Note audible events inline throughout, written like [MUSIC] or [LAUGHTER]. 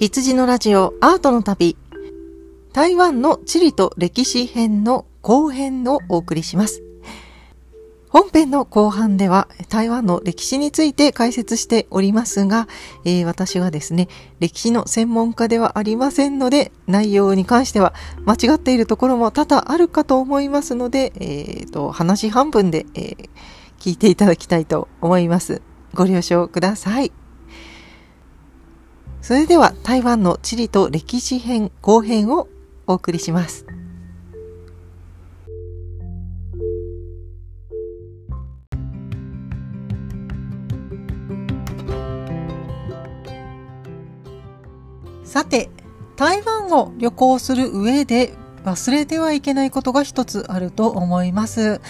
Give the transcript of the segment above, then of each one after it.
羊のラジオアートの旅台湾の地理と歴史編の後編をお送りします本編の後半では台湾の歴史について解説しておりますが、えー、私はですね、歴史の専門家ではありませんので、内容に関しては間違っているところも多々あるかと思いますので、えーと、話半分で、えー、聞いていただきたいと思います。ご了承ください。それでは台湾の地理と歴史編後編をお送りします。さて、台湾を旅行する上で忘れてはいけないことが一つあると思います。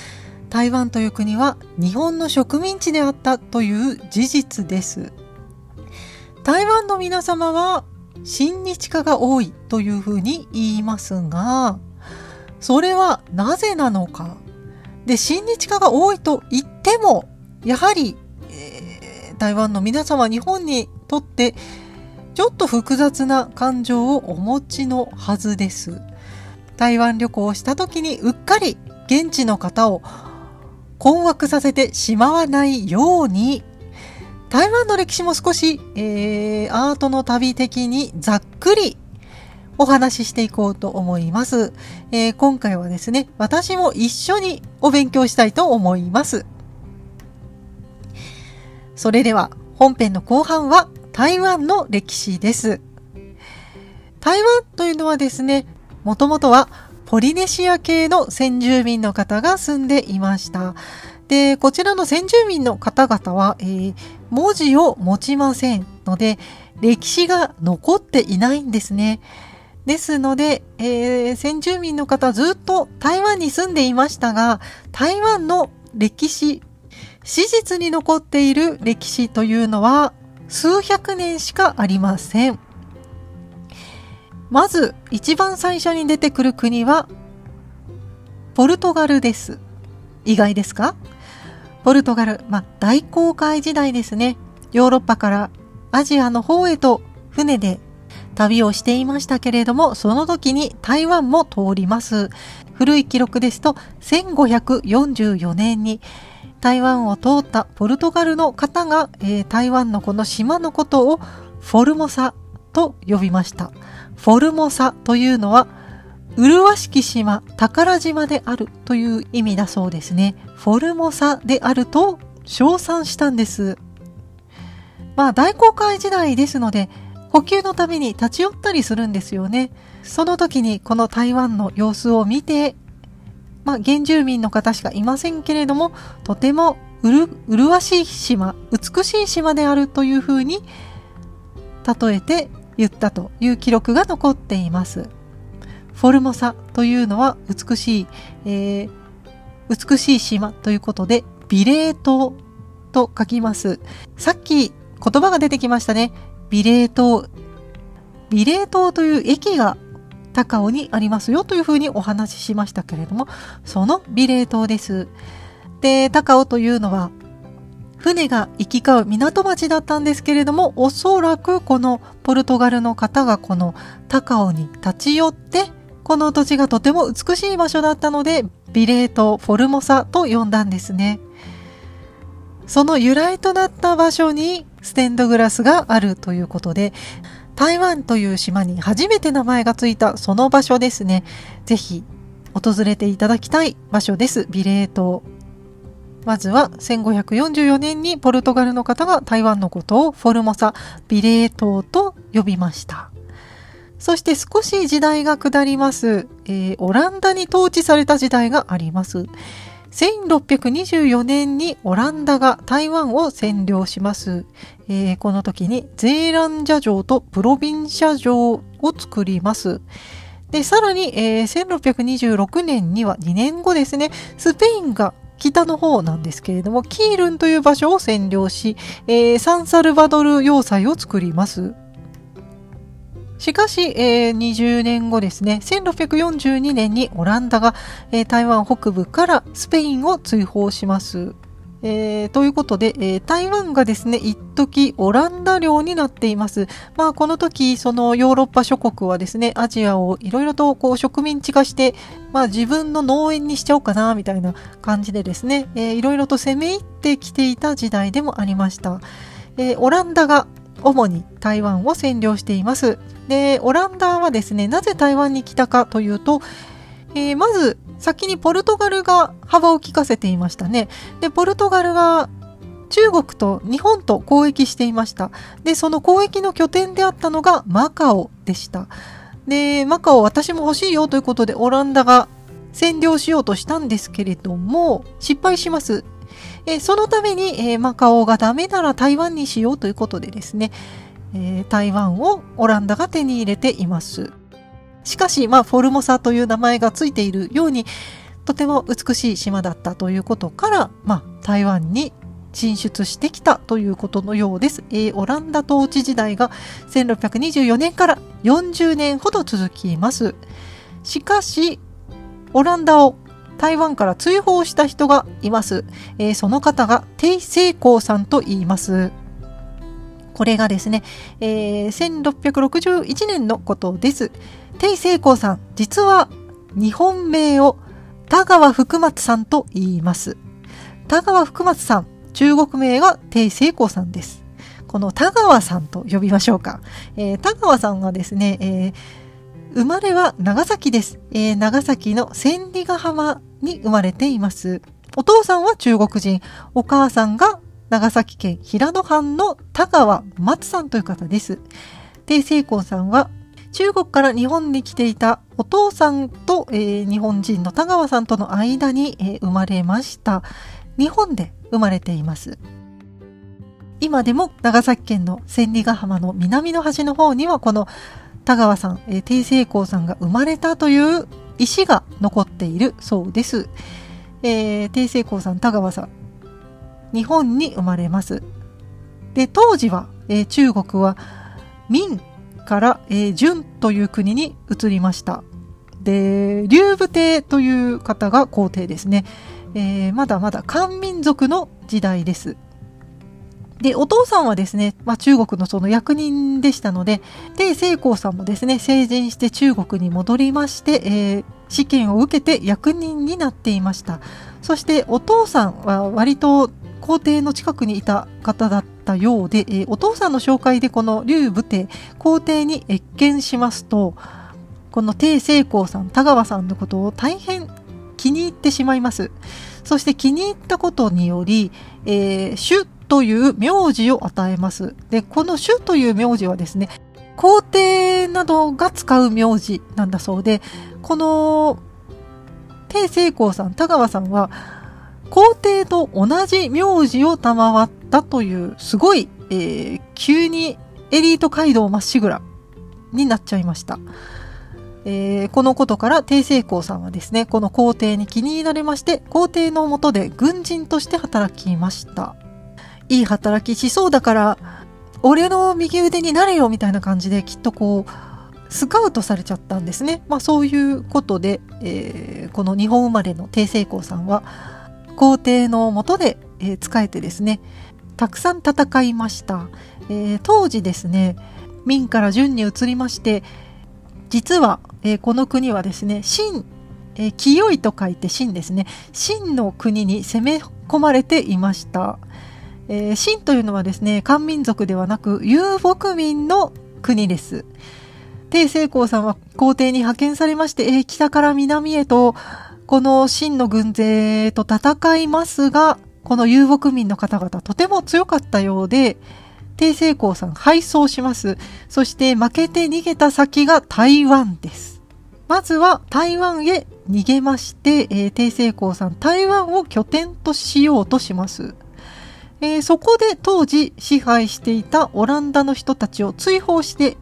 台湾という国は日本の植民地であったという事実です。台湾の皆様は親日家が多いというふうに言いますが、それはなぜなのか。で、親日家が多いと言っても、やはり、えー、台湾の皆様、日本にとってちょっと複雑な感情をお持ちのはずです。台湾旅行をした時にうっかり現地の方を困惑させてしまわないように台湾の歴史も少し、えー、アートの旅的にざっくりお話ししていこうと思います、えー、今回はですね、私も一緒にお勉強したいと思います。それでは本編の後半は台湾の歴史です。台湾というのはですね、もともとはポリネシア系の先住民の方が住んでいました。で、こちらの先住民の方々は、えー、文字を持ちませんので、歴史が残っていないんですね。ですので、えー、先住民の方ずっと台湾に住んでいましたが、台湾の歴史、史実に残っている歴史というのは数百年しかありません。まず一番最初に出てくる国はポルトガルです。意外ですか？ポルトガル、まあ、大航海時代ですね。ヨーロッパからアジアの方へと船で旅をしていましたけれども、その時に台湾も通ります。古い記録ですと、1544年に台湾を通ったポルトガルの方が、えー、台湾のこの島のことをフォルモサと呼びました。フォルモサというのは、麗しき島、宝島であるという意味だそうですね。フォルモサであると称賛したんです。まあ大航海時代ですので、補給のために立ち寄ったりするんですよね。その時にこの台湾の様子を見て、まあ、原住民の方しかいませんけれども、とてもうる、麗しい島、美しい島であるというふうに例えて言ったという記録が残っています。フォルモサというのは美しい、えー、美しい島ということで、美麗島と書きます。さっき言葉が出てきましたね。美麗島。美麗島という駅が高尾にありますよというふうにお話ししましたけれども、その美麗島です。で、高尾というのは、船が行き交う港町だったんですけれども、おそらくこのポルトガルの方がこの高尾に立ち寄って、この土地がとても美しい場所だったので、美麗島フォルモサと呼んだんですね。その由来となった場所にステンドグラスがあるということで、台湾という島に初めて名前がついたその場所ですね。ぜひ訪れていただきたい場所です。美麗島。まずは1544年にポルトガルの方が台湾のことをフォルモサ・美麗島と呼びました。そして少し時代が下ります、えー、オランダに統治された時代があります。1624年にオランダが台湾を占領します。えー、この時にゼーランジャ城とプロビンシャ城を作ります。で、さらに、えー、1626年には2年後ですね、スペインが北の方なんですけれども、キールンという場所を占領し、えー、サンサルバドル要塞を作ります。しかし、えー、20年後ですね、1642年にオランダが、えー、台湾北部からスペインを追放します。えー、ということで、えー、台湾がですね、一時オランダ領になっています。まあ、この時、そのヨーロッパ諸国はですね、アジアをいろいろとこう植民地化して、まあ、自分の農園にしちゃおうかな、みたいな感じでですね、いろいろと攻め入ってきていた時代でもありました。えー、オランダが主に台湾を占領しています。で、オランダはですね、なぜ台湾に来たかというと、えー、まず先にポルトガルが幅を利かせていましたね。で、ポルトガルが中国と日本と交易していました。で、その交易の拠点であったのがマカオでした。で、マカオ私も欲しいよということでオランダが占領しようとしたんですけれども、失敗します。えそのために、えマカオがダメなら台湾にしようということでですね、え台湾をオランダが手に入れています。しかし、まあ、フォルモサという名前がついているように、とても美しい島だったということから、まあ、台湾に進出してきたということのようです。えー、オランダ統治時代が1624年から40年ほど続きます。しかし、オランダを台湾から追放した人がいます。えー、その方が鄭成功さんと言います。これがですね、えー、1661年のことです。鄭成功さん、実は日本名を田川福松さんと言います。田川福松さん、中国名が鄭成功さんです。この田川さんと呼びましょうか。えー、田川さんはですね、えー、生まれは長崎です。えー、長崎の千里ヶ浜に生まれています。お父さんは中国人、お母さんが長崎県平戸藩の田川松さんという方です。鄭成功さんは中国から日本に来ていたお父さんと、えー、日本人の田川さんとの間に、えー、生まれました。日本で生まれています。今でも長崎県の千里ヶ浜の南の端の方にはこの田川さん、えー、定成功さんが生まれたという石が残っているそうです。えー、定成功さん、田川さん、日本に生まれます。で、当時は、えー、中国は明から、えー、純という国に移りました。で、劉武帝という方が皇帝ですね。えー、まだまだ漢民族の時代です。で、お父さんはですね、まあ、中国のその役人でしたので、で、成功さんもですね、成人して中国に戻りまして、えー、試験を受けて役人になっていました。そしてお父さんは割と皇帝の近くにいた方だったようで、えー、お父さんの紹介でこの劉武帝皇帝に謁見しますとこの鄭成功さん田川さんのことを大変気に入ってしまいますそして気に入ったことにより、えー、という名字を与えますでこの主という名字はですね皇帝などが使う名字なんだそうでこの鄭成功さん田川さんは皇帝と同じ名字を賜ったというすごい、えー、急にエリート街道まっしぐらになっちゃいました。えー、このことから帝成功さんはですね、この皇帝に気に入られまして、皇帝の下で軍人として働きました。いい働きしそうだから、俺の右腕になれよみたいな感じできっとこう、スカウトされちゃったんですね。まあそういうことで、えー、この日本生まれの帝成功さんは、皇帝の下で、えー、仕えてですね、たくさん戦いました。えー、当時ですね、明から順に移りまして、実は、えー、この国はですね、秦、えー、清いと書いて秦ですね、秦の国に攻め込まれていました。えー、秦というのはですね、漢民族ではなく遊牧民の国です。帝成功さんは皇帝に派遣されまして、えー、北から南へとこの真の軍勢と戦いますが、この遊牧民の方々とても強かったようで、帝成功さん敗走します。そして負けて逃げた先が台湾です。まずは台湾へ逃げまして、えー、帝成功さん台湾を拠点としようとします。えー、そこで当時支配していたオランダの人たちを追放して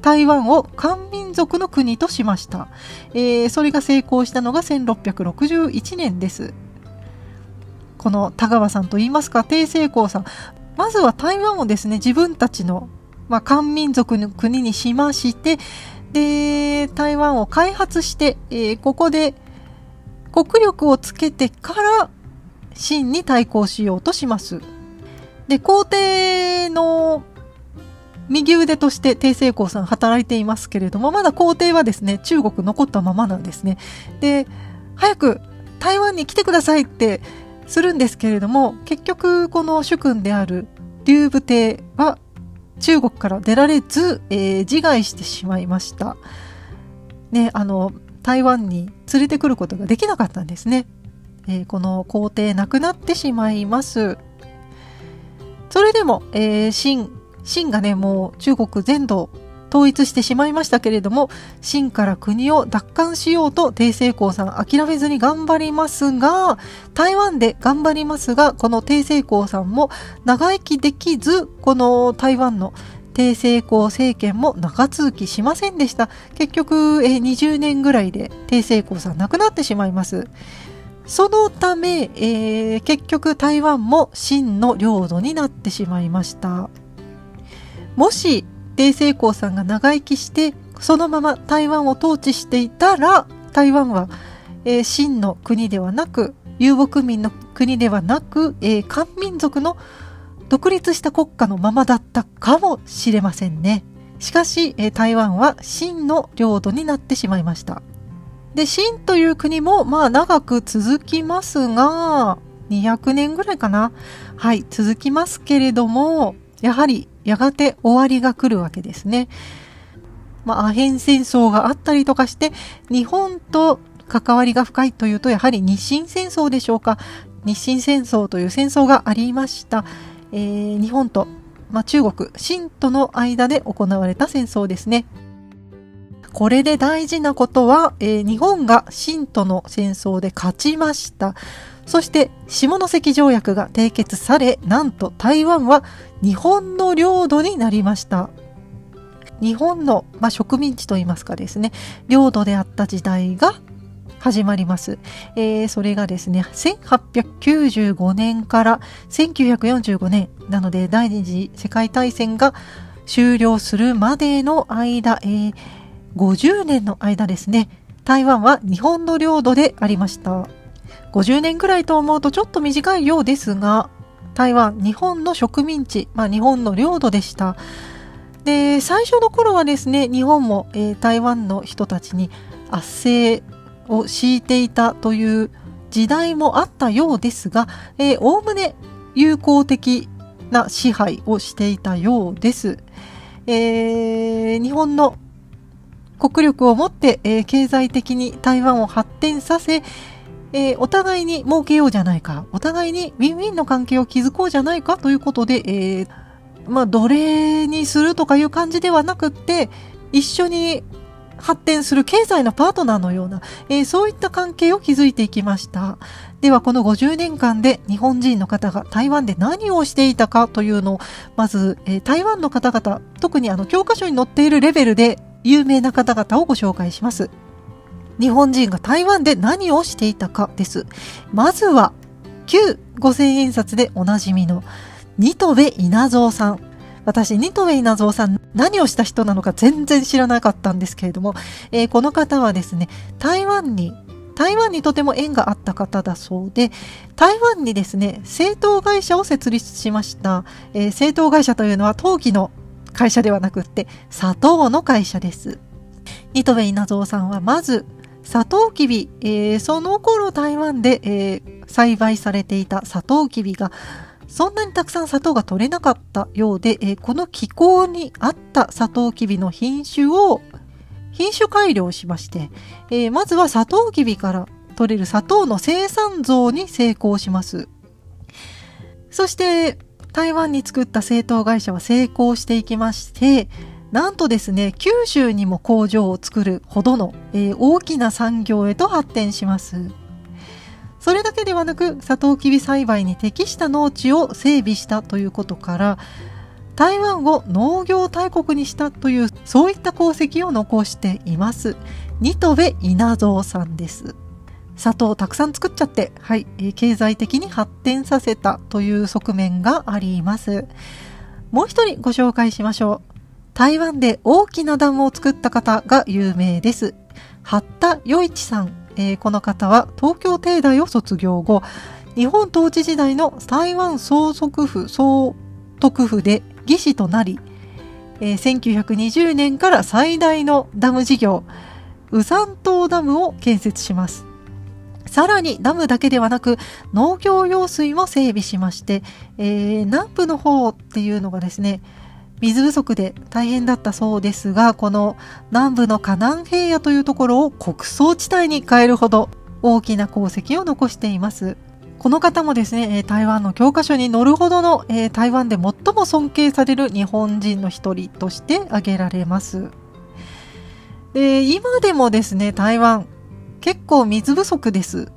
台湾を漢民族の国としました。えー、それが成功したのが1661年です。この田川さんといいますか、鄭成功さん。まずは台湾をですね、自分たちの、まあ、漢民族の国にしまして、で、台湾を開発して、えー、ここで国力をつけてから清に対抗しようとします。で、皇帝の右腕として帝政公さん働いていますけれども、まだ皇帝はですね、中国残ったままなんですね。で、早く台湾に来てくださいってするんですけれども、結局この主君である劉武帝は中国から出られず、えー、自害してしまいました。ね、あの、台湾に連れてくることができなかったんですね。えー、この皇帝亡くなってしまいます。それでも、えー、秦、秦がね、もう中国全土統一してしまいましたけれども、秦から国を奪還しようと帝政公さん諦めずに頑張りますが、台湾で頑張りますが、この帝政公さんも長生きできず、この台湾の帝政公政権も長続きしませんでした。結局、え20年ぐらいで帝政公さん亡くなってしまいます。そのため、えー、結局台湾も真の領土になってしまいました。もし、帝政公さんが長生きして、そのまま台湾を統治していたら、台湾は、えー、真の国ではなく、遊牧民の国ではなく、えー、漢民族の独立した国家のままだったかもしれませんね。しかし、えー、台湾は真の領土になってしまいました。で、清という国もまあ長く続きますが、200年ぐらいかな。はい、続きますけれども、やはりやがて終わりが来るわけですね。まあ、アヘン戦争があったりとかして、日本と関わりが深いというと、やはり日清戦争でしょうか。日清戦争という戦争がありました。えー、日本と、まあ、中国、清との間で行われた戦争ですね。これで大事なことは、えー、日本が清との戦争で勝ちました。そして下関条約が締結され、なんと台湾は日本の領土になりました。日本の、まあ、植民地といいますかですね、領土であった時代が始まります。えー、それがですね、1895年から1945年なので第二次世界大戦が終了するまでの間、えー50年の間ですね、台湾は日本の領土でありました。50年くらいと思うとちょっと短いようですが、台湾、日本の植民地、まあ、日本の領土でした。で、最初の頃はですね、日本も、えー、台湾の人たちに圧政を敷いていたという時代もあったようですが、おおむね友好的な支配をしていたようです。えー、日本の国力を持って、えー、経済的に台湾を発展させ、えー、お互いに儲けようじゃないか、お互いにウィンウィンの関係を築こうじゃないかということで、えー、まあ、奴隷にするとかいう感じではなくって、一緒に発展する経済のパートナーのような、えー、そういった関係を築いていきました。では、この50年間で日本人の方が台湾で何をしていたかというのを、まず、えー、台湾の方々、特にあの教科書に載っているレベルで有名な方々をご紹介します。日本人が台湾で何をしていたかです。まずは、旧五千円札でおなじみの、ニトベ稲造さん。私、ニトベ稲造さん、何をした人なのか全然知らなかったんですけれども、えー、この方はですね、台湾に、台湾にとても縁があった方だそうで、台湾にですね、製糖会社を設立しました。えー、製糖会社というのは陶器の会社ではなくって、砂糖の会社です。ニトベ稲造さんはまず、サトウキビ、えー、その頃台湾で、えー、栽培されていたサトウキビが、そんなにたくさん砂糖が取れなかったようで、えー、この気候に合ったサトウキビの品種を品種改良しまして、えまずはサトウキビから取れる砂糖の生産増に成功します。そして、台湾に作った製糖会社は成功していきまして、なんとですね、九州にも工場を作るほどの、えー、大きな産業へと発展します。それだけではなく、サトウキビ栽培に適した農地を整備したということから、台湾を農業大国にしたという、そういった功績を残しています。ニトベ稲造さんです。砂糖をたくさん作っちゃって、はい、経済的に発展させたという側面があります。もう一人ご紹介しましょう。台湾で大きなダムを作った方が有名です。八田余一さん。えー、この方は東京帝大を卒業後、日本統治時代の台湾相続府総督府で義士となり、えー、1920年から最大のダム事業、ウサン島ダムを建設します。さらにダムだけではなく農業用水も整備しまして、えー、南部の方っていうのがですね、水不足で大変だったそうですが、この南部の河南平野というところを穀倉地帯に変えるほど大きな功績を残しています。この方もですね、台湾の教科書に載るほどの、台湾で最も尊敬される日本人の一人として挙げられます。で今でもですね、台湾、結構水不足です。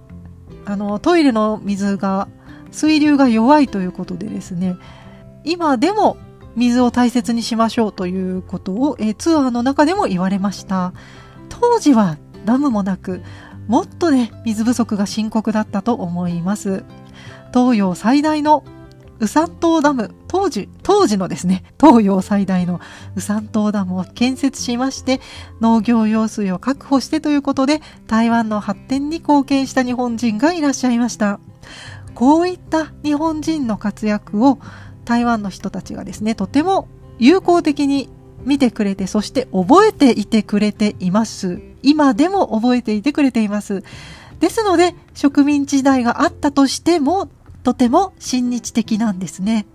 あの、トイレの水が、水流が弱いということでですね、今でも水を大切にしましょうということを、えツアーの中でも言われました。当時はダムもなく、もっとね、水不足が深刻だったと思います。東洋最大の宇山島ダム、当時、当時のですね、[LAUGHS] 東洋最大の宇山島ダムを建設しまして、農業用水を確保してということで、台湾の発展に貢献した日本人がいらっしゃいました。こういった日本人の活躍を台湾の人たちがですね、とても友好的に見てくれて、そして覚えていてくれています。今でも覚えていてくれています。ですので、植民地時代があったとしても、とても親日的なんですね。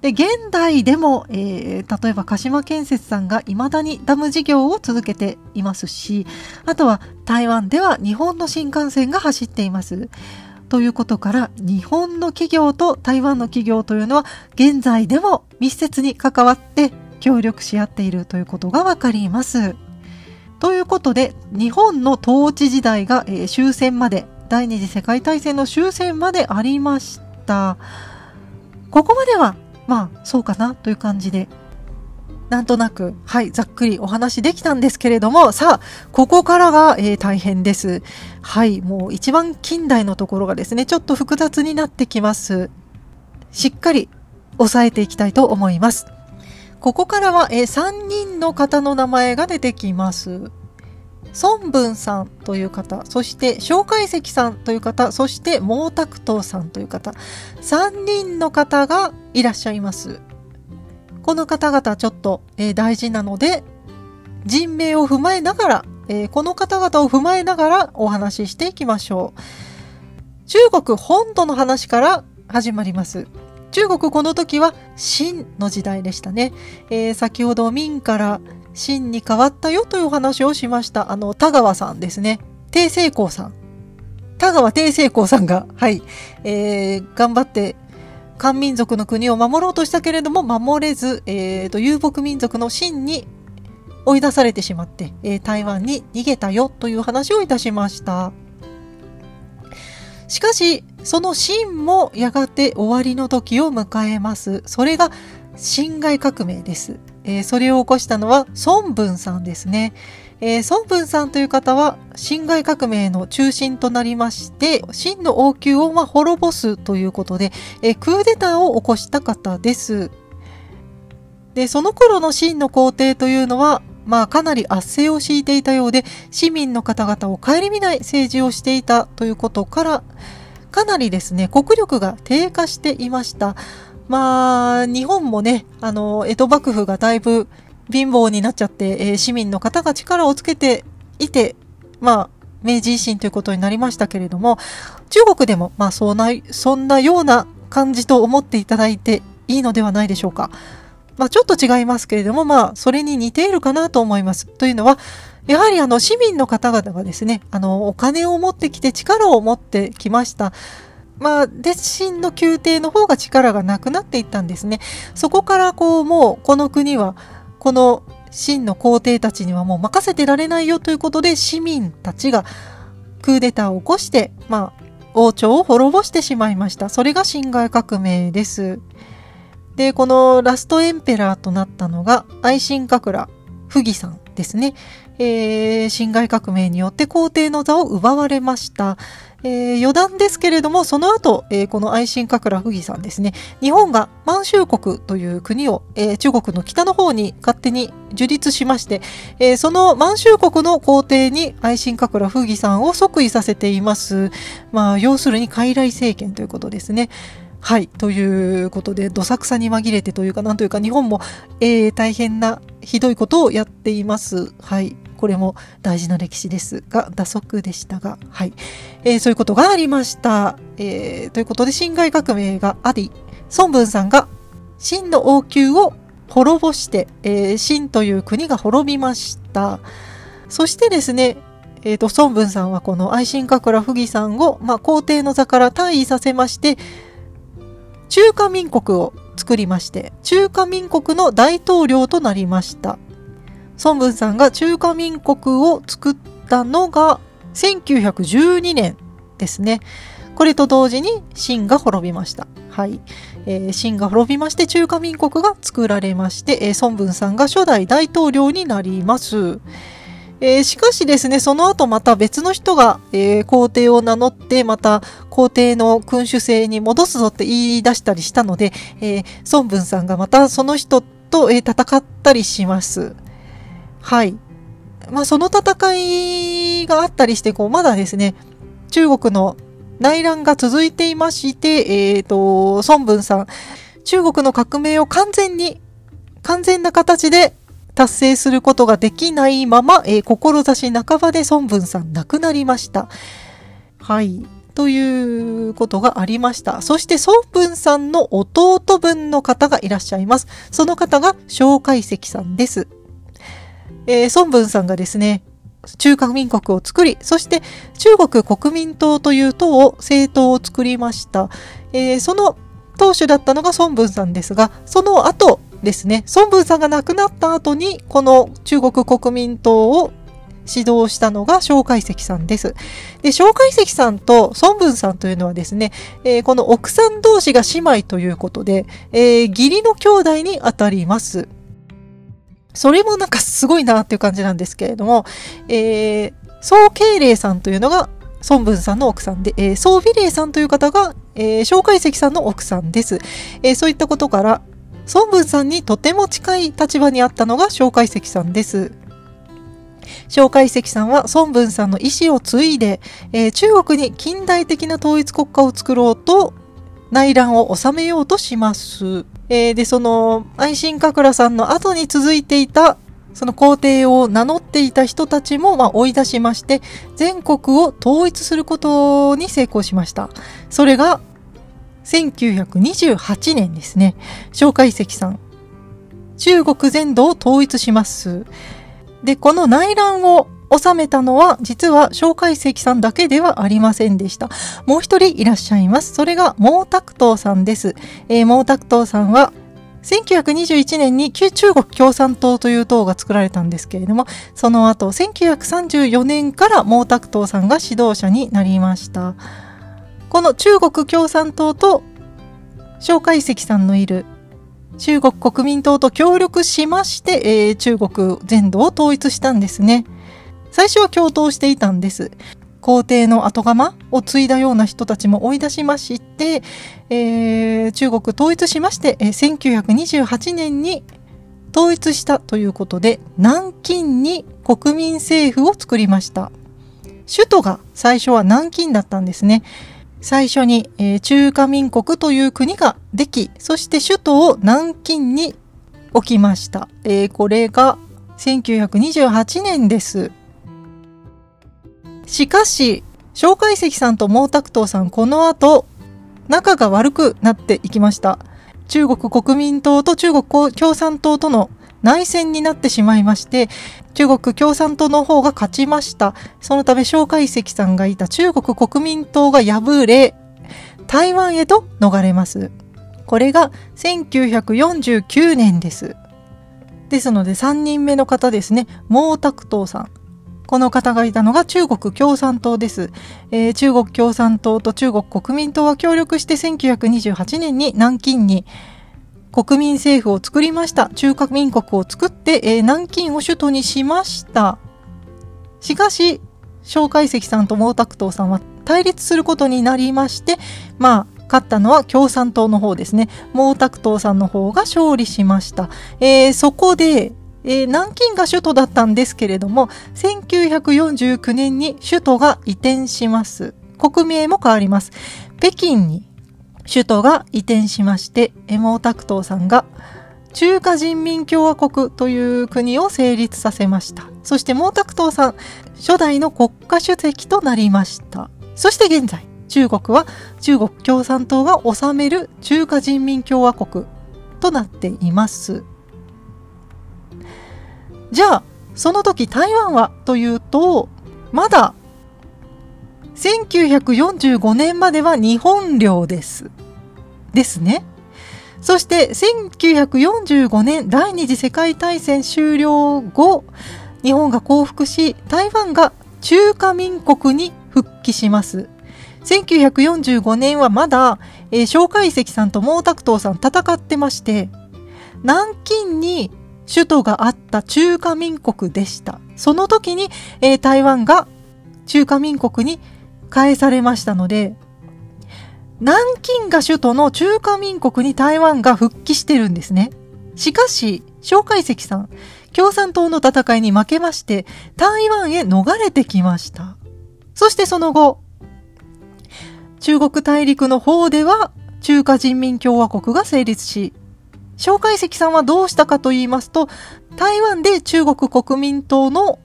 で、現代でも、えー、例えば鹿島建設さんが未だにダム事業を続けていますし、あとは台湾では日本の新幹線が走っています。ということから、日本の企業と台湾の企業というのは現在でも密接に関わって協力し合っているということがわかります。ということで、日本の統治時代が、えー、終戦まで、第二次世界大戦の終戦までありました。ここまでは、まあ、そうかなという感じで、なんとなく、はい、ざっくりお話できたんですけれども、さあ、ここからが、えー、大変です。はい、もう一番近代のところがですね、ちょっと複雑になってきます。しっかり押さえていきたいと思います。ここからは、えー、3人の方の名前が出てきます。孫文さんという方、そして蒋介石さんという方、そして毛沢東さんという方、3人の方がいらっしゃいます。この方々ちょっと、えー、大事なので、人名を踏まえながら、えー、この方々を踏まえながらお話ししていきましょう。中国本土の話から始まります。中国この時は秦の時代でしたね。えー、先ほど明から秦に変わったよというお話をしました。あの、田川さんですね。定成功さん。田川定成功さんが、はい、えー、頑張って漢民族の国を守ろうとしたけれども守れず、えーと、遊牧民族の秦に追い出されてしまって、えー、台湾に逃げたよという話をいたしました。しかし、その秦もやがて終わりの時を迎えます。それが辛亥革命です。えー、それを起こしたのは孫文さんですね。えー、孫文さんという方は辛亥革命の中心となりまして、秦の王宮をま滅ぼすということで、えー、クーデターを起こした方です。で、その頃の秦の皇帝というのは、まあかなり圧政を敷いていたようで、市民の方々を顧みない政治をしていたということから、かなりですね、国力が低下していました。まあ、日本もね、あの、江戸幕府がだいぶ貧乏になっちゃって、えー、市民の方が力をつけていて、まあ、明治維新ということになりましたけれども、中国でも、まあ、そんな、そんなような感じと思っていただいていいのではないでしょうか。まあ、ちょっと違いますけれども、まあ、それに似ているかなと思います。というのは、やはりあの市民の方々がですね、あのお金を持ってきて力を持ってきました。まあ、弟子の宮廷の方が力がなくなっていったんですね。そこからこう、もうこの国は、この真の皇帝たちにはもう任せてられないよということで、市民たちがクーデターを起こして、まあ、王朝を滅ぼしてしまいました。それが辛亥革命です。で、このラストエンペラーとなったのが、愛新覚羅、不義さんですね。えー、辛亥革命によって皇帝の座を奪われました。えー、余談ですけれども、その後、えー、この愛新覚羅不義さんですね、日本が満州国という国を、えー、中国の北の方に勝手に樹立しまして、えその満州国の皇帝に愛新覚羅不義さんを即位させています。まあ、要するに傀儡政権ということですね。はい。ということで、どさくさに紛れてというか、なんというか、日本も、えー、大変な、ひどいことをやっています。はい。これも大事な歴史ですが、打足でしたが、はい。えー、そういうことがありました。えー、ということで、辛亥革命があり、孫文さんが、秦の王宮を滅ぼして、えー、秦という国が滅びました。そしてですね、えっ、ー、と、孫文さんはこの愛新覚羅不義さんを、まあ、皇帝の座から退位させまして、中華民国を作りまして、中華民国の大統領となりました。孫文さんが中華民国を作ったのが1912年ですね。これと同時に秦が滅びました。はい。えー、秦が滅びまして中華民国が作られまして、えー、孫文さんが初代大統領になります。えー、しかしですね、その後また別の人が、えー、皇帝を名乗って、また皇帝の君主制に戻すぞって言い出したりしたので、えー、孫文さんがまたその人と、え戦ったりします。はい。まあ、その戦いがあったりして、こう、まだですね、中国の内乱が続いていまして、えっ、と、孫文さん、中国の革命を完全に、完全な形で達成することができないまま、えー、志半ばで孫文さん亡くなりました。はい。ということがありました。そして孫文さんの弟分の方がいらっしゃいます。その方が蒋介石さんです。えー、孫文さんがですね、中華民国を作り、そして中国国民党という党を、政党を作りました。えー、その党首だったのが孫文さんですが、その後、ですね、孫文さんが亡くなった後に、この中国国民党を指導したのが蒋介石さんです。で、蒋介石さんと孫文さんというのはですね、えー、この奥さん同士が姉妹ということで、えー、義理の兄弟にあたります。それもなんかすごいなっていう感じなんですけれども、えー、宋慶齢さんというのが孫文さんの奥さんで、えー、宋美齢さんという方が、えー、蒋介石さんの奥さんです。えー、そういったことから、孫文さんにとても近い立場にあったのが蒋介石さんです。蒋介石さんは孫文さんの意思を継いで、えー、中国に近代的な統一国家を作ろうと内乱を収めようとします。えー、で、その愛新覚羅さんの後に続いていたその皇帝を名乗っていた人たちも、まあ、追い出しまして、全国を統一することに成功しました。それが、1928年ですね、蒋介石さん、中国全土を統一します。で、この内乱を収めたのは、実は蒋介石さんだけではありませんでした。もう一人いらっしゃいます。それが毛沢東さんです。えー、毛沢東さんは、1921年に旧中国共産党という党が作られたんですけれども、その後、1934年から毛沢東さんが指導者になりました。この中国共産党と蒋介石さんのいる中国国民党と協力しまして、えー、中国全土を統一したんですね。最初は共闘していたんです。皇帝の後釜を継いだような人たちも追い出しまして、えー、中国統一しまして、えー、1928年に統一したということで、南京に国民政府を作りました。首都が最初は南京だったんですね。最初に、えー、中華民国という国ができ、そして首都を南京に置きました。えー、これが1928年です。しかし、蒋介石さんと毛沢東さん、この後、仲が悪くなっていきました。中国国民党と中国共産党との内戦になってしまいまして、中国共産党の方が勝ちました。そのため、蒋介石さんがいた中国国民党が敗れ、台湾へと逃れます。これが1949年です。ですので、3人目の方ですね、毛沢東さん。この方がいたのが中国共産党です。えー、中国共産党と中国国民党は協力して1928年に南京に国民政府を作りました。中華民国を作って、えー、南京を首都にしました。しかし、蒋介石さんと毛沢東さんは対立することになりまして、まあ、勝ったのは共産党の方ですね。毛沢東さんの方が勝利しました。えー、そこで、えー、南京が首都だったんですけれども、1949年に首都が移転します。国名も変わります。北京に首都が移転しまして、毛沢東さんが中華人民共和国という国を成立させました。そして毛沢東さん、初代の国家主席となりました。そして現在、中国は中国共産党が治める中華人民共和国となっています。じゃあ、その時台湾はというと、まだ1945年までは日本領です。ですね。そして1945年第二次世界大戦終了後、日本が降伏し、台湾が中華民国に復帰します。1945年はまだ、えー、蒋介石さんと毛沢東さん戦ってまして、南京に首都があった中華民国でした。その時に、えー、台湾が中華民国に返されましたので、南京が首都の中華民国に台湾が復帰してるんですね。しかし、蒋介石さん、共産党の戦いに負けまして、台湾へ逃れてきました。そしてその後、中国大陸の方では中華人民共和国が成立し、蒋介石さんはどうしたかと言いますと、台湾で中国国民党の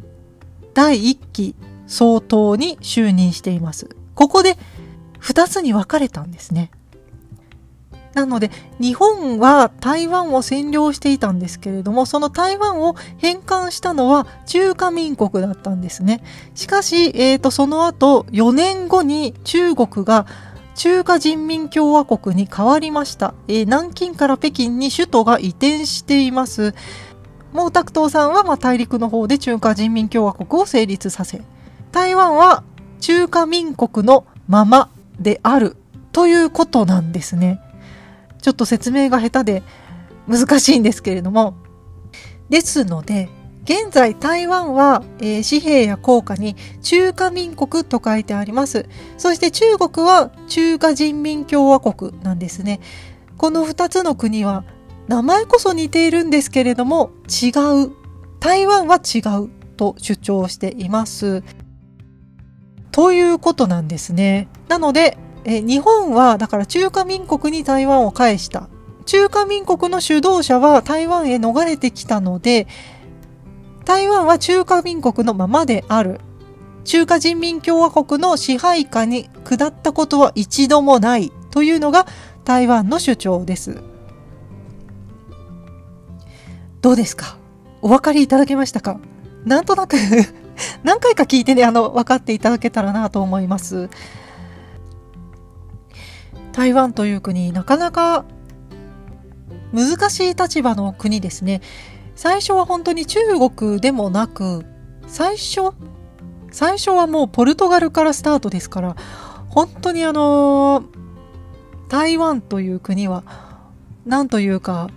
第一期総統に就任しています。ここで2つに分かれたんですね。なので、日本は台湾を占領していたんですけれども、その台湾を返還したのは中華民国だったんですね。しかし、えっ、ー、と、その後、4年後に中国が中華人民共和国に変わりました。えー、南京から北京に首都が移転しています。毛沢東さんは、まあ、大陸の方で中華人民共和国を成立させ、台湾は中華民国のままであるということなんですね。ちょっと説明が下手で難しいんですけれども。ですので、現在台湾は、えー、紙幣や硬貨に中華民国と書いてあります。そして中国は中華人民共和国なんですね。この2つの国は名前こそ似ているんですけれども違う。台湾は違うと主張しています。ということなんですね。なので、え日本はだから中華民国に台湾を返した。中華民国の主導者は台湾へ逃れてきたので、台湾は中華民国のままである。中華人民共和国の支配下に下ったことは一度もないというのが台湾の主張です。どうですか？お分かりいただけましたか？なんとなく [LAUGHS] 何回か聞いてね、あの、分かっていただけたらなと思います。台湾という国、なかなか難しい立場の国ですね。最初は本当に中国でもなく、最初、最初はもうポルトガルからスタートですから、本当にあの、台湾という国は、なんというか、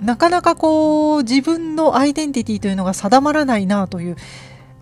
なかなかこう、自分のアイデンティティというのが定まらないなという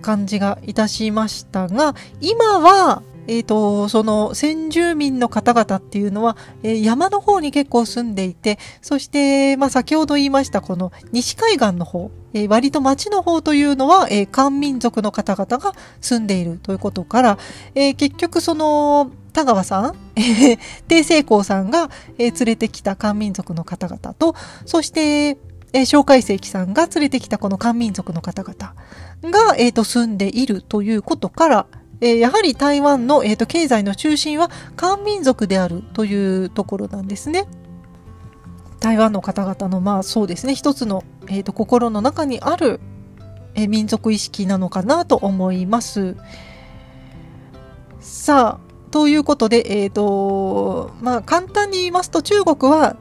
感じがいたしましたが、今はえっ、ー、と、その先住民の方々っていうのは、えー、山の方に結構住んでいて、そして、まあ、先ほど言いましたこの西海岸の方、えー、割と町の方というのは、え漢民族の方々が住んでいるということから、え結局その、田川さん、え低成功さんが、え連れてきた漢民族の方々と、そして、えー、蒋介石さんが連れてきたこの漢民族の方々が、えーと住んでいるということから、えー、やはり台湾の、えーと、経済の中心は漢民族であるというところなんですね。台湾の方々のまあそうですね一つの、えーと、心の中にある、えー、民族意識なのかなと思います。さあということで、えーとまあ、簡単に言いますと中国は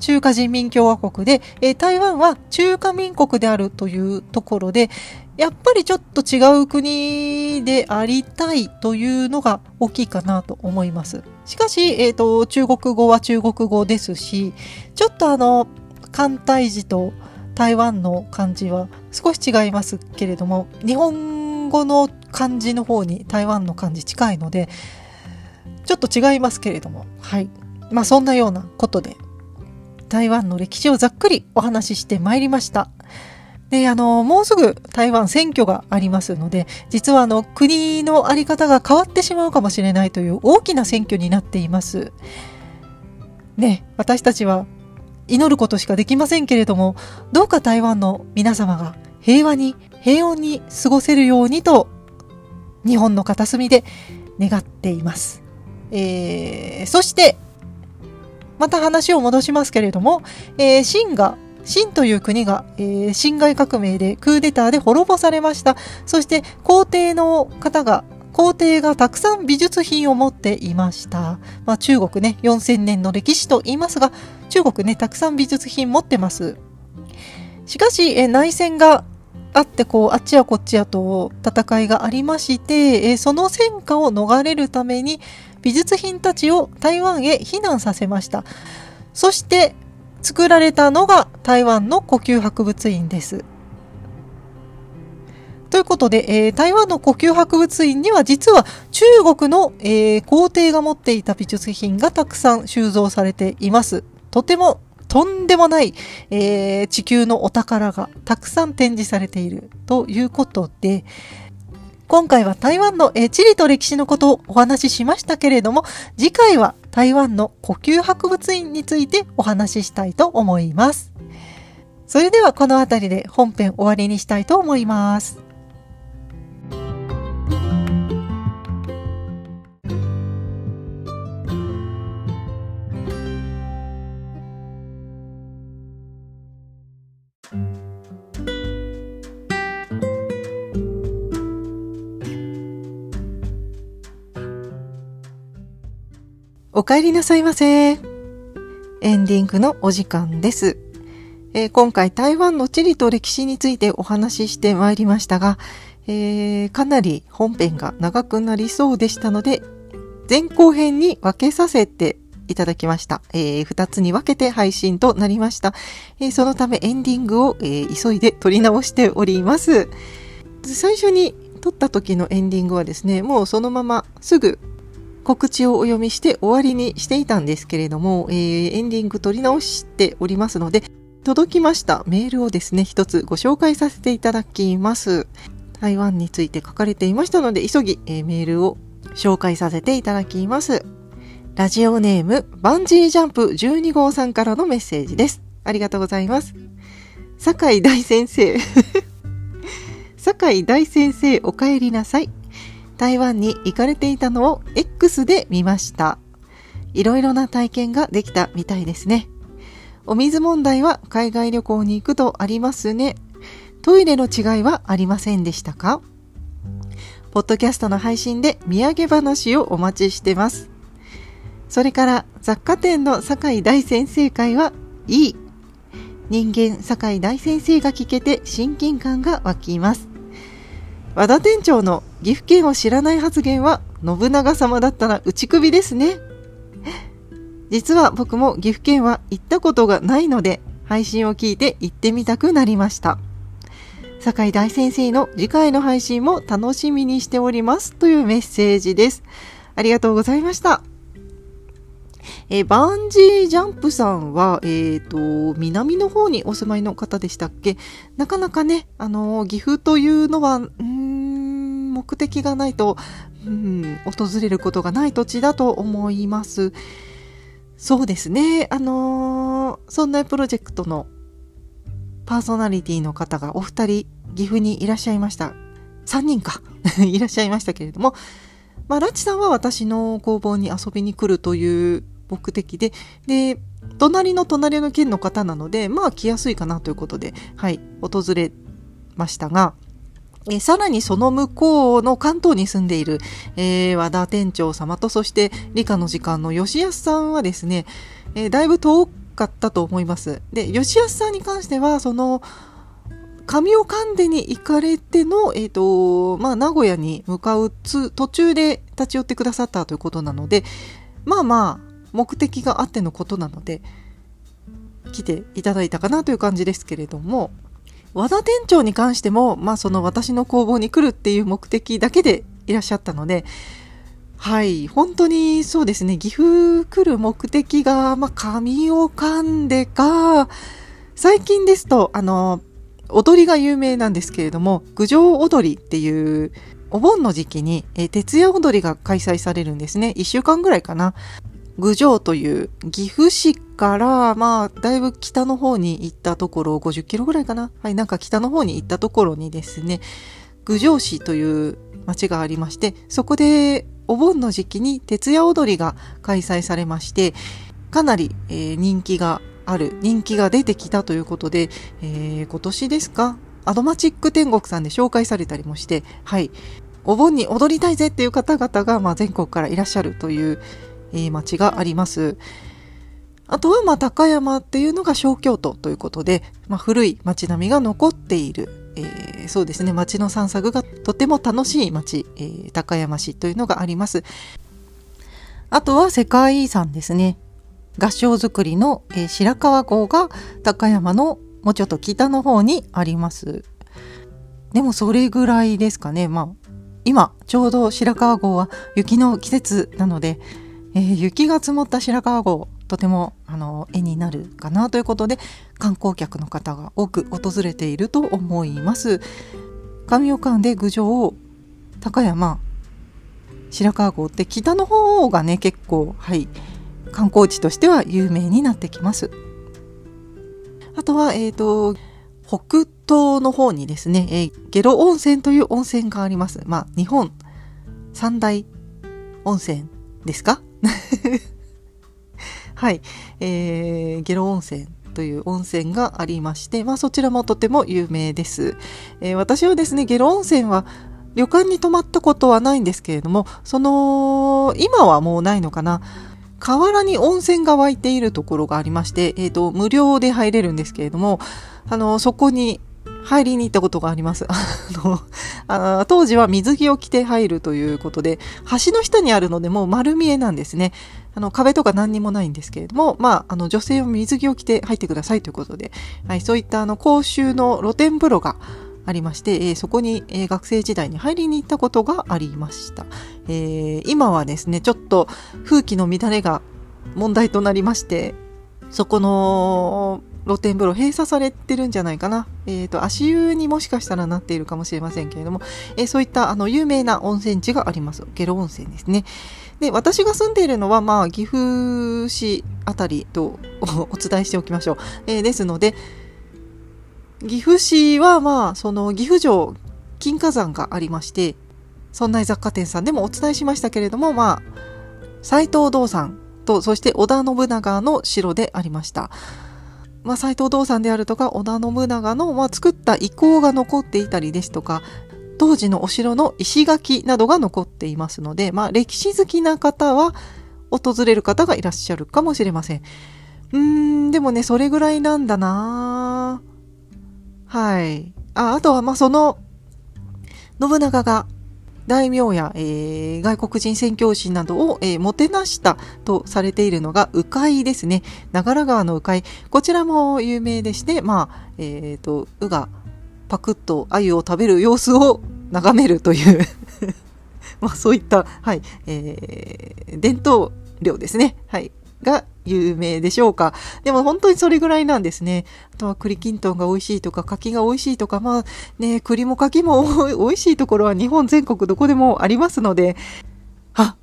中華人民共和国で、えー、台湾は中華民国であるというところで、やっぱりちょっと違う国でありたいというのが大きいかなと思います。しかし、えっ、ー、と、中国語は中国語ですし、ちょっとあの、簡体字と台湾の漢字は少し違いますけれども、日本語の漢字の方に台湾の漢字近いので、ちょっと違いますけれども、はい。まあそんなようなことで、台湾の歴史をざっくりお話ししてまいりました。で、あの、もうすぐ台湾選挙がありますので、実はあの、国のあり方が変わってしまうかもしれないという大きな選挙になっています。ね、私たちは祈ることしかできませんけれども、どうか台湾の皆様が平和に、平穏に過ごせるようにと、日本の片隅で願っています。えー、そして、また話を戻しますけれども、えー、秦が、秦という国が、えー、辛亥革命でクーデターで滅ぼされました。そして皇帝の方が皇帝がたくさん美術品を持っていました。まあ、中国ね、4000年の歴史と言いますが、中国ね、たくさん美術品持ってます。しかし、え内戦があって、こう、あっちやこっちやと戦いがありまして、えその戦火を逃れるために、美術品たちを台湾へ避難させました。そして、作られたのが台湾の故宮博物院です。ということで、えー、台湾の故宮博物院には実は中国の、えー、皇帝が持っていた美術品がたくさん収蔵されています。とてもとんでもない、えー、地球のお宝がたくさん展示されているということで、今回は台湾の、え、地理と歴史のことをお話ししましたけれども、次回は台湾の故宮博物院についてお話ししたいと思います。それではこの辺りで本編終わりにしたいと思います。お帰りなさいませ。エンディングのお時間です。えー、今回台湾の地理と歴史についてお話ししてまいりましたが、えー、かなり本編が長くなりそうでしたので、前後編に分けさせていただきました。えー、2つに分けて配信となりました。えー、そのためエンディングを、えー、急いで撮り直しております。最初に撮った時のエンディングはですね、もうそのまますぐ告知をお読みして終わりにしていたんですけれども、えー、エンディング取り直しておりますので、届きましたメールをですね、一つご紹介させていただきます。台湾について書かれていましたので、急ぎ、えー、メールを紹介させていただきます。ラジオネーム、バンジージャンプ12号さんからのメッセージです。ありがとうございます。酒井大先生。[LAUGHS] 酒井大先生、お帰りなさい。台湾に行かれていたのを X で見ました。いろいろな体験ができたみたいですね。お水問題は海外旅行に行くとありますね。トイレの違いはありませんでしたか？ポッドキャストの配信で土産話をお待ちしてます。それから雑貨店の酒井大先生会はいい。人間酒井大先生が聞けて親近感が湧きます。和田店長の岐阜県を知らない発言は信長様だったら打ち首ですね。実は僕も岐阜県は行ったことがないので配信を聞いて行ってみたくなりました。酒井大先生の次回の配信も楽しみにしておりますというメッセージです。ありがとうございました。え、バンジージャンプさんは、えっ、ー、と、南の方にお住まいの方でしたっけ？なかなかね、あの、岐阜というのは、うん、目的がないと、うん、訪れることがない土地だと思います。そうですね、あのそんなプロジェクトのパーソナリティの方がお二人岐阜にいらっしゃいました。3人か。[LAUGHS] いらっしゃいましたけれども、まあ、ラチさんは私の工房に遊びに来るという目的で、で、隣の隣の県の方なので、まあ来やすいかなということで、はい、訪れましたが、えさらにその向こうの関東に住んでいる、えー、和田店長様と、そして理科の時間の吉安さんはですね、えー、だいぶ遠かったと思います。で、吉安さんに関しては、その、神尾関でに行かれての、えっ、ー、と、まあ、名古屋に向かうつ途中で立ち寄ってくださったということなので、まあまあ、目的があってのことなので、来ていただいたかなという感じですけれども、和田店長に関しても、まあその私の工房に来るっていう目的だけでいらっしゃったので、はい、本当にそうですね、岐阜来る目的が、まあ、神を噛んでか、最近ですと、あの、踊りが有名なんですけれども、郡上踊りっていう、お盆の時期に、え徹夜踊りが開催されるんですね。1週間ぐらいかな。郡上という岐阜市から、まあ、だいぶ北の方に行ったところ、50キロぐらいかな。はい、なんか北の方に行ったところにですね、郡上市という町がありまして、そこでお盆の時期に徹夜踊りが開催されまして、かなり、えー、人気がある、人気が出てきたということで、えー、今年ですかアドマチック天国さんで紹介されたりもして、はい、お盆に踊りたいぜっていう方々が、まあ、全国からいらっしゃるという、えー、町があります。あとは、まあ、高山っていうのが小京都ということで、まあ、古い町並みが残っている、えー、そうですね、町の散策がとても楽しい町、えー、高山市というのがあります。あとは世界遺産ですね。合掌造りの、えー、白川郷が高山のもうちょっと北の方にあります。でもそれぐらいですかね。まあ、今ちょうど白川郷は雪の季節なので、えー、雪が積もった白川郷とてもあの絵になるかなということで観光客の方が多く訪れていると思います。上岡間で郡上高山白川郷って北の方がね結構はい観光地としては有名になってきます。あとはえっ、ー、と北東の方にですね、えー、下呂温泉という温泉があります。まあ日本三大温泉ですか？[LAUGHS] はい、えー、ゲロ温泉という温泉がありまして、まあ、そちらもとても有名です。えー、私はですね、ゲロ温泉は旅館に泊まったことはないんですけれども、その、今はもうないのかな。河原に温泉が湧いているところがありまして、え、ー、と、無料で入れるんですけれども、あの、そこに入りに行ったことがあります。[LAUGHS] あのあ当時は水着を着て入るということで、橋の下にあるのでもう丸見えなんですね。あの壁とか何にもないんですけれども、まあ、あの女性は水着を着て入ってくださいということで、はい、そういったあの公衆の露天風呂がありまして、えー、そこに、えー、学生時代に入りに行ったことがありました、えー、今はですね、ちょっと風紀の乱れが問題となりまして、そこの露天風呂閉鎖されてるんじゃないかな。えっ、ー、と、足湯にもしかしたらなっているかもしれませんけれども、えー、そういったあの有名な温泉地があります。ゲロ温泉ですね。で、私が住んでいるのは、まあ、岐阜市あたりと [LAUGHS] お伝えしておきましょう。えー、ですので、岐阜市は、まあ、その岐阜城金華山がありまして、そんな雑貨店さんでもお伝えしましたけれども、まあ、斎藤道山と、そして織田信長の城でありました。まあ、斎藤道さんであるとか織田信長の、まあ、作った遺構が残っていたりですとか当時のお城の石垣などが残っていますので、まあ、歴史好きな方は訪れる方がいらっしゃるかもしれません。うーん、でもね、それぐらいなんだなはい。あ、あとは、ま、その、信長が大名や、えー、外国人宣教師などを、えー、もてなしたとされているのが鵜飼ですね。長良川の鵜飼。こちらも有名でして、まあ、え、ー、と、鵜がパクッと鮎を食べる様子を眺めるという [LAUGHS] まあそういった、はい、えー、伝統漁ですね。はい。が有名でしょうか。でも本当にそれぐらいなんですね。あとは栗きんとんが美味しいとか、柿が美味しいとか、まあね、栗も柿も [LAUGHS] 美味しいところは日本全国どこでもありますので、あ、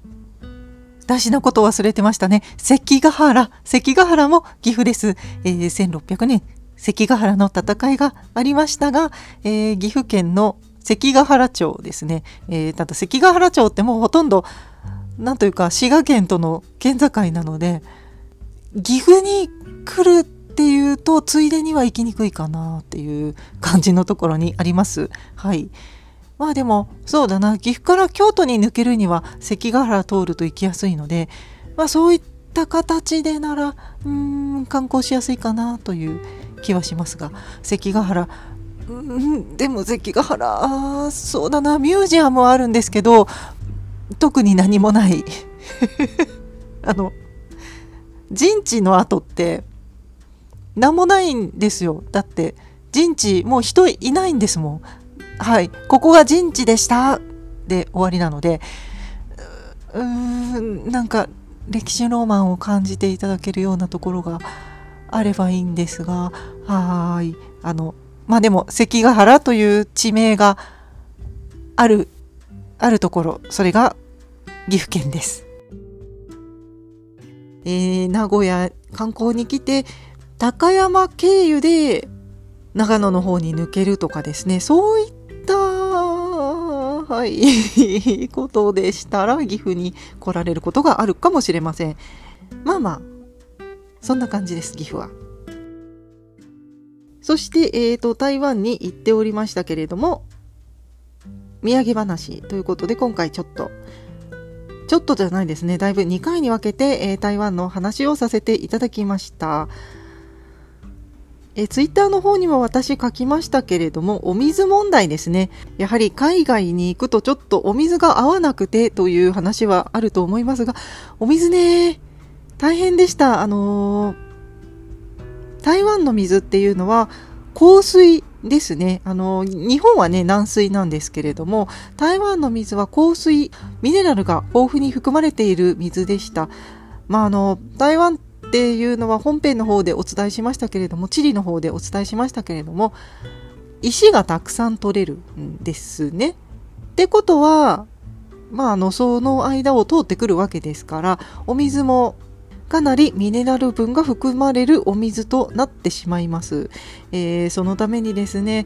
私のこと忘れてましたね。関ヶ原。関ヶ原も岐阜です。えー、1600年、関ヶ原の戦いがありましたが、えー、岐阜県の関ヶ原町ですね。えー、ただ関ヶ原町ってもうほとんど、なんというか滋賀県との県境なので、岐阜に来るっていうとついでには行きにくいかなっていう感じのところにあります。はい。まあでもそうだな岐阜から京都に抜けるには関ヶ原通ると行きやすいので、まあ、そういった形でならうん観光しやすいかなという気はしますが関ヶ原うんでも関ヶ原そうだなミュージアムはあるんですけど特に何もない [LAUGHS] あの陣地の後って何もないんですよだって陣地、もう人いないんですもん。はい。ここが陣地でしたで終わりなので、うーん、なんか歴史ローマンを感じていただけるようなところがあればいいんですが、はい。あの、まあでも関ヶ原という地名がある、あるところ、それが岐阜県です。えー、名古屋観光に来て、高山経由で長野の方に抜けるとかですね、そういった、はい、[LAUGHS] ことでしたら岐阜に来られることがあるかもしれません。まあまあ、そんな感じです、岐阜は。そして、え、ー、と、台湾に行っておりましたけれども、土産話ということで、今回ちょっと、ちょっとじゃないですね、だいぶ2回に分けて、えー、台湾の話をさせていただきました。えツイッターの方にも私書きましたけれども、お水問題ですね。やはり海外に行くとちょっとお水が合わなくてという話はあると思いますが、お水ね、大変でした。あのー、台湾の水っていうのは香水ですね。あの、日本はね、軟水なんですけれども、台湾の水は香水、ミネラルが豊富に含まれている水でした。まあ、あの、台湾っていうのは本編の方でお伝えしましたけれども、地理の方でお伝えしましたけれども、石がたくさん取れるんですね。ってことは、まあ、あの、その間を通ってくるわけですから、お水もかなりミネラル分が含まれるお水となってしまいます。えー、そのためにですね、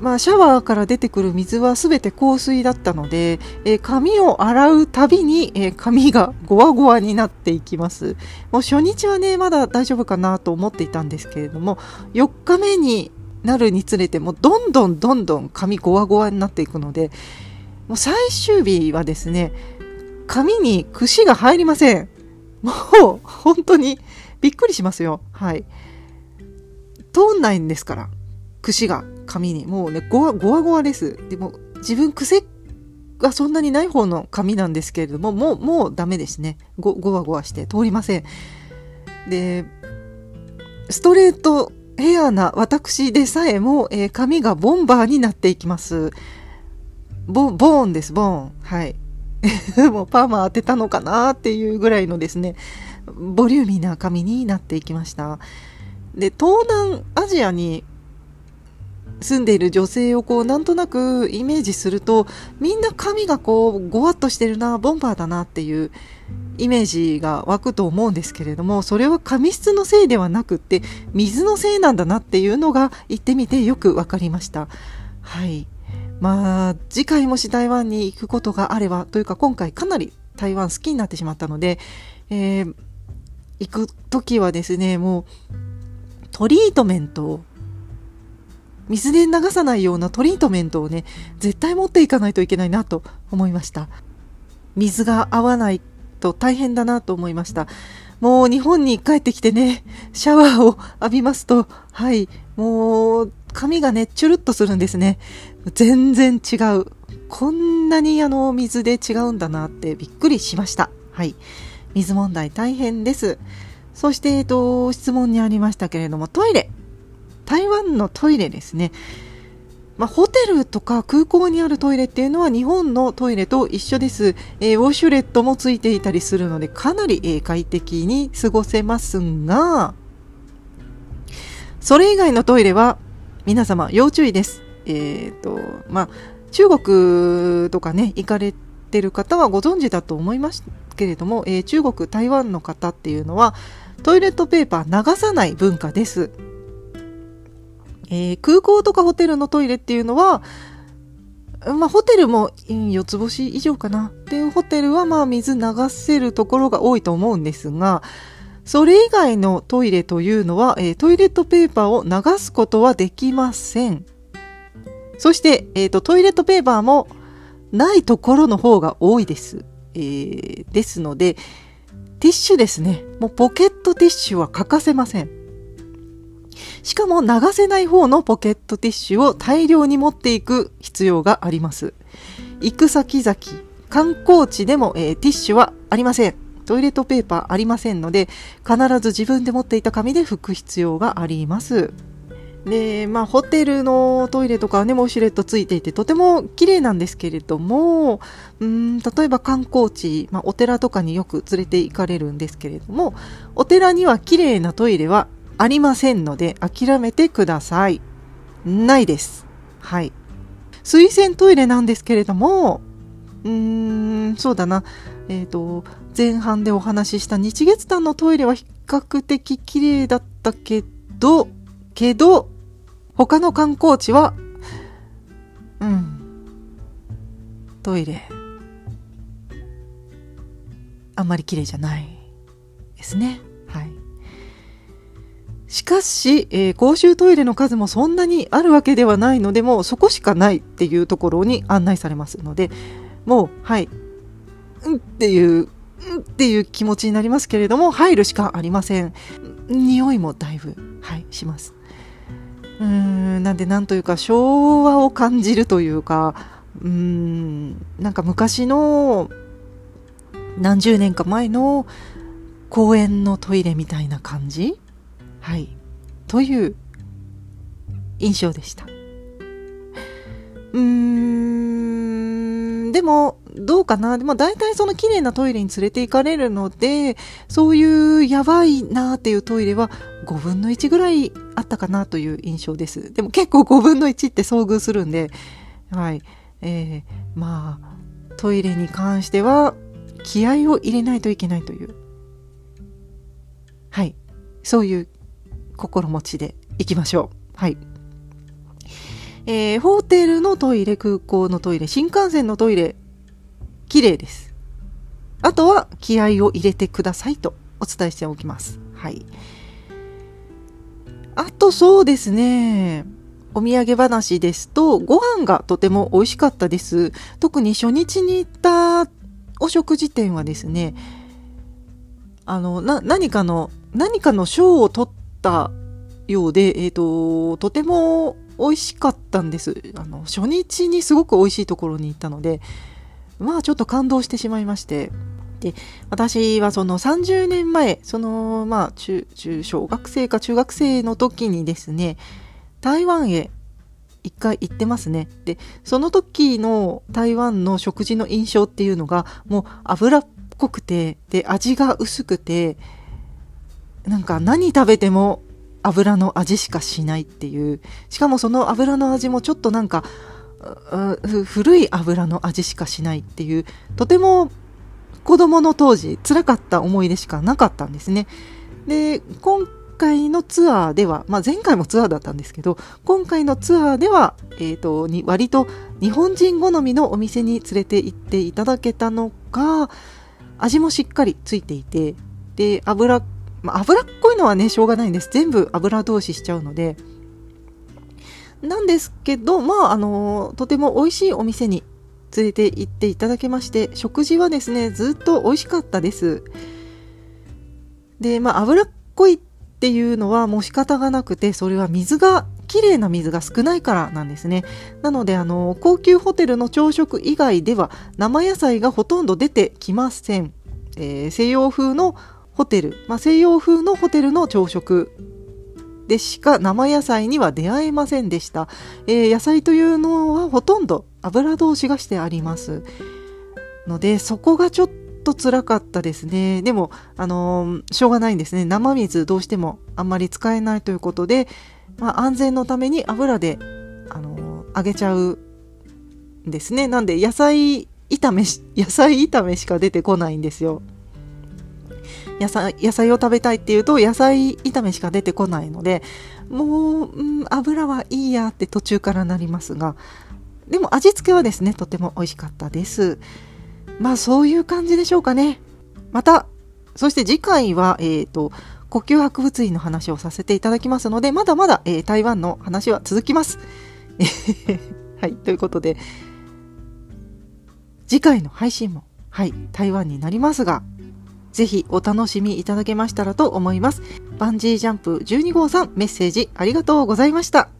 まあ、シャワーから出てくる水は全て香水だったので、えー、髪を洗うたびに、えー、髪がゴワゴワになっていきます。もう初日はね、まだ大丈夫かなと思っていたんですけれども、4日目になるにつれて、もうどんどんどんどん髪ゴワゴワになっていくので、もう最終日はですね、髪に串が入りません。もう、本当にびっくりしますよ。はい。通んないんですから。串が紙に。もうね、ゴワゴワゴワです。でも、自分癖がそんなにない方の紙なんですけれども、もう、もうダメですね。ご、ゴワゴワして通りません。で、ストレートヘアな私でさえも、えー、髪がボンバーになっていきます。ボ、ボーンです、ボーン。はい。[LAUGHS] もうパーマ当てたのかなっていうぐらいのですね、ボリューミーな髪になっていきました。で、東南アジアに住んでいる女性をこうなんとなくイメージするとみんな髪がこうごわっとしてるなボンバーだなっていうイメージが湧くと思うんですけれどもそれは髪質のせいではなくって水のせいなんだなっていうのが言ってみてよく分かりましたはいまあ、次回もし台湾に行くことがあれば、というか今回かなり台湾好きになってしまったので、えー、行く時はですね、もう、トリートメントを、水で流さないようなトリートメントをね、絶対持っていかないといけないなと思いました。水が合わないと大変だなと思いました。もう日本に帰ってきてね、シャワーを浴びますと、はい、もう髪がね、チュルッとするんですね。全然違う。こんなにあの、水で違うんだなってびっくりしました。はい。水問題大変です。そして、えっと、質問にありましたけれども、トイレ。台湾のトイレですね。まあ、ホテルとか空港にあるトイレっていうのは日本のトイレと一緒です。えー、ウォシュレットもついていたりするので、かなり、えー、快適に過ごせますが、それ以外のトイレは皆様要注意です。えっ、ー、と、まあ、中国とかね、行かれてる方はご存知だと思いますけれども、えー、中国、台湾の方っていうのは、トイレットペーパー流さない文化です。えー、空港とかホテルのトイレっていうのは、まあ、ホテルも4つ星以上かなっていうホテルはまあ水流せるところが多いと思うんですが、それ以外のトイレというのは、えー、トイレットペーパーを流すことはできません。そして、えーと、トイレットペーパーもないところの方が多いです。えー、ですので、ティッシュですね。もうポケットティッシュは欠かせません。しかも流せない方のポケットティッシュを大量に持っていく必要があります。行く先々、観光地でも、えー、ティッシュはありません。トイレットペーパーありませんので、必ず自分で持っていた紙で拭く必要があります。で、まあ、ホテルのトイレとかはね、ウォシュレットついていて、とても綺麗なんですけれども、うん、例えば観光地、まあ、お寺とかによく連れて行かれるんですけれども、お寺には綺麗なトイレはありませんので、諦めてください。ないです。はい。水洗トイレなんですけれども、うーん、そうだな。えっ、ー、と、前半でお話しした日月潭のトイレは比較的綺麗だったけど、けど、他の観光地は、うん、トイレ、あんまり綺麗じゃないですね。はい。しかし、えー、公衆トイレの数もそんなにあるわけではないので、もうそこしかないっていうところに案内されますので、もう、はい、うんっていう、うんっていう気持ちになりますけれども、入るしかありません。匂いもだいぶ、はい、します。うーんなんでなんというか昭和を感じるというかうーんなんか昔の何十年か前の公園のトイレみたいな感じ？はいという印象でしたうーんでもどうかな？でも大体その綺麗なトイレに連れて行かれるのでそういうやばいなっていうトイレは5分の1ぐらいあったかなという印象です。でも結構5分の1って遭遇するんで、はい。えー、まあ、トイレに関しては気合を入れないといけないという、はい。そういう心持ちでいきましょう。はい。えー、ホテルのトイレ、空港のトイレ、新幹線のトイレ、綺麗です。あとは気合を入れてくださいとお伝えしておきます。はい。あとそうですね。お土産話ですと、ご飯がとても美味しかったです。特に初日に行ったお食事店はですね、あの、な、何かの、何かの賞を取ったようで、えっ、ー、と、とても美味しかったんです。あの、初日にすごく美味しいところに行ったので、まあちょっと感動してしまいまして、で、私はその30年前、その、まあ、中、中、小学生か中学生の時にですね、台湾へ一回行ってますね。で、その時の台湾の食事の印象っていうのが、もう油っこくて、で、味が薄くて、なんか何食べても油の味しかしないっていう。しかもその油の味もちょっとなんか、古い油の味しかしないっていう、とても子供の当時辛かった思い出しかなかったんですね。で、今回のツアーでは、まあ、前回もツアーだったんですけど、今回のツアーでは、え、ー、と、に割と日本人好みのお店に連れて行っていただけたのか、味もしっかりついていて、で、油、まあ、油っこいのはね、しょうがないんです。全部油通ししちゃうので。なんですけど、まあ、あの、とても美味しいお店に連れて行っていただけまして、食事はですね、ずっと美味しかったです。で、まあ、脂っこいっていうのはもう仕方がなくて、それは水が、綺麗な水が少ないからなんですね。なので、あの、高級ホテルの朝食以外では生野菜がほとんど出てきません。えー、西洋風のホテル、まあ、西洋風のホテルの朝食でしか生野菜には出会えませんでした。えー、野菜というのはほとんど油通しがしてあります。のでそこがちょっと辛かったですね。でもあのー、しょうがないんですね。生水どうしてもあんまり使えないということで、まあ、安全のために油であのー、揚げちゃうんですね。なんで野菜炒め [LAUGHS] 野菜炒めしか出てこないんですよ。野菜野菜を食べたいっていうと野菜炒めしか出てこないのでもう、うん、油はいいやって途中からなりますがでも味付けはですね、とても美味しかったです。まあそういう感じでしょうかね。また、そして次回は、えっ、ー、と、呼吸博物院の話をさせていただきますので、まだまだ、えー、台湾の話は続きます。はい、ということで、次回の配信も、はい、台湾になりますが、ぜひお楽しみいただけましたらと思います。バンジージャンプ12号さんメッセージありがとうございました。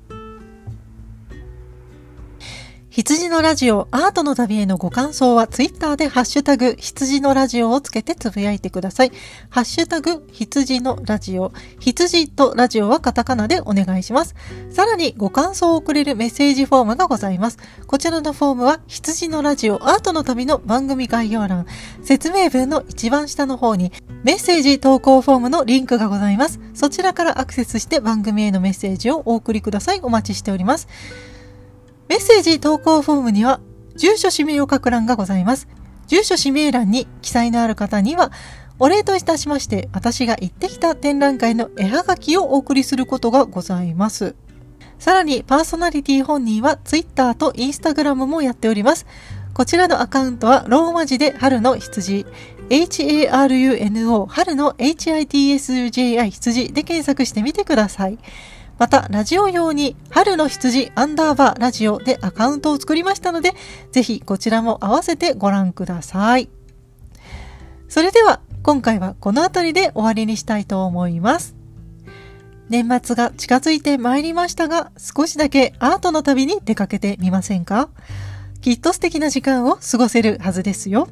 羊のラジオアートの旅へのご感想はツイッターでハッシュタグ羊のラジオをつけてつぶやいてください。ハッシュタグ羊のラジオ。羊とラジオはカタカナでお願いします。さらにご感想を送れるメッセージフォームがございます。こちらのフォームは羊のラジオアートの旅の番組概要欄、説明文の一番下の方にメッセージ投稿フォームのリンクがございます。そちらからアクセスして番組へのメッセージをお送りください。お待ちしております。メッセージ投稿フォームには、住所氏名を書く欄がございます。住所氏名欄に記載のある方には、お礼といたしまして、私が行ってきた展覧会の絵はがきをお送りすることがございます。さらに、パーソナリティ本人は Twitter と Instagram もやっております。こちらのアカウントはローマ字で春の羊、HARUNO 春の HITSUJI 羊で検索してみてください。また、ラジオ用に、春の羊アンダーバーラジオでアカウントを作りましたので、ぜひこちらも合わせてご覧ください。それでは、今回はこの辺りで終わりにしたいと思います。年末が近づいてまいりましたが、少しだけアートの旅に出かけてみませんか？きっと素敵な時間を過ごせるはずですよ。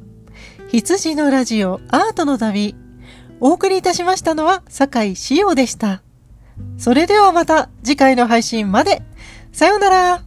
羊のラジオアートの旅。お送りいたしましたのは、酒井志陽でした。それではまた次回の配信まで。さようなら。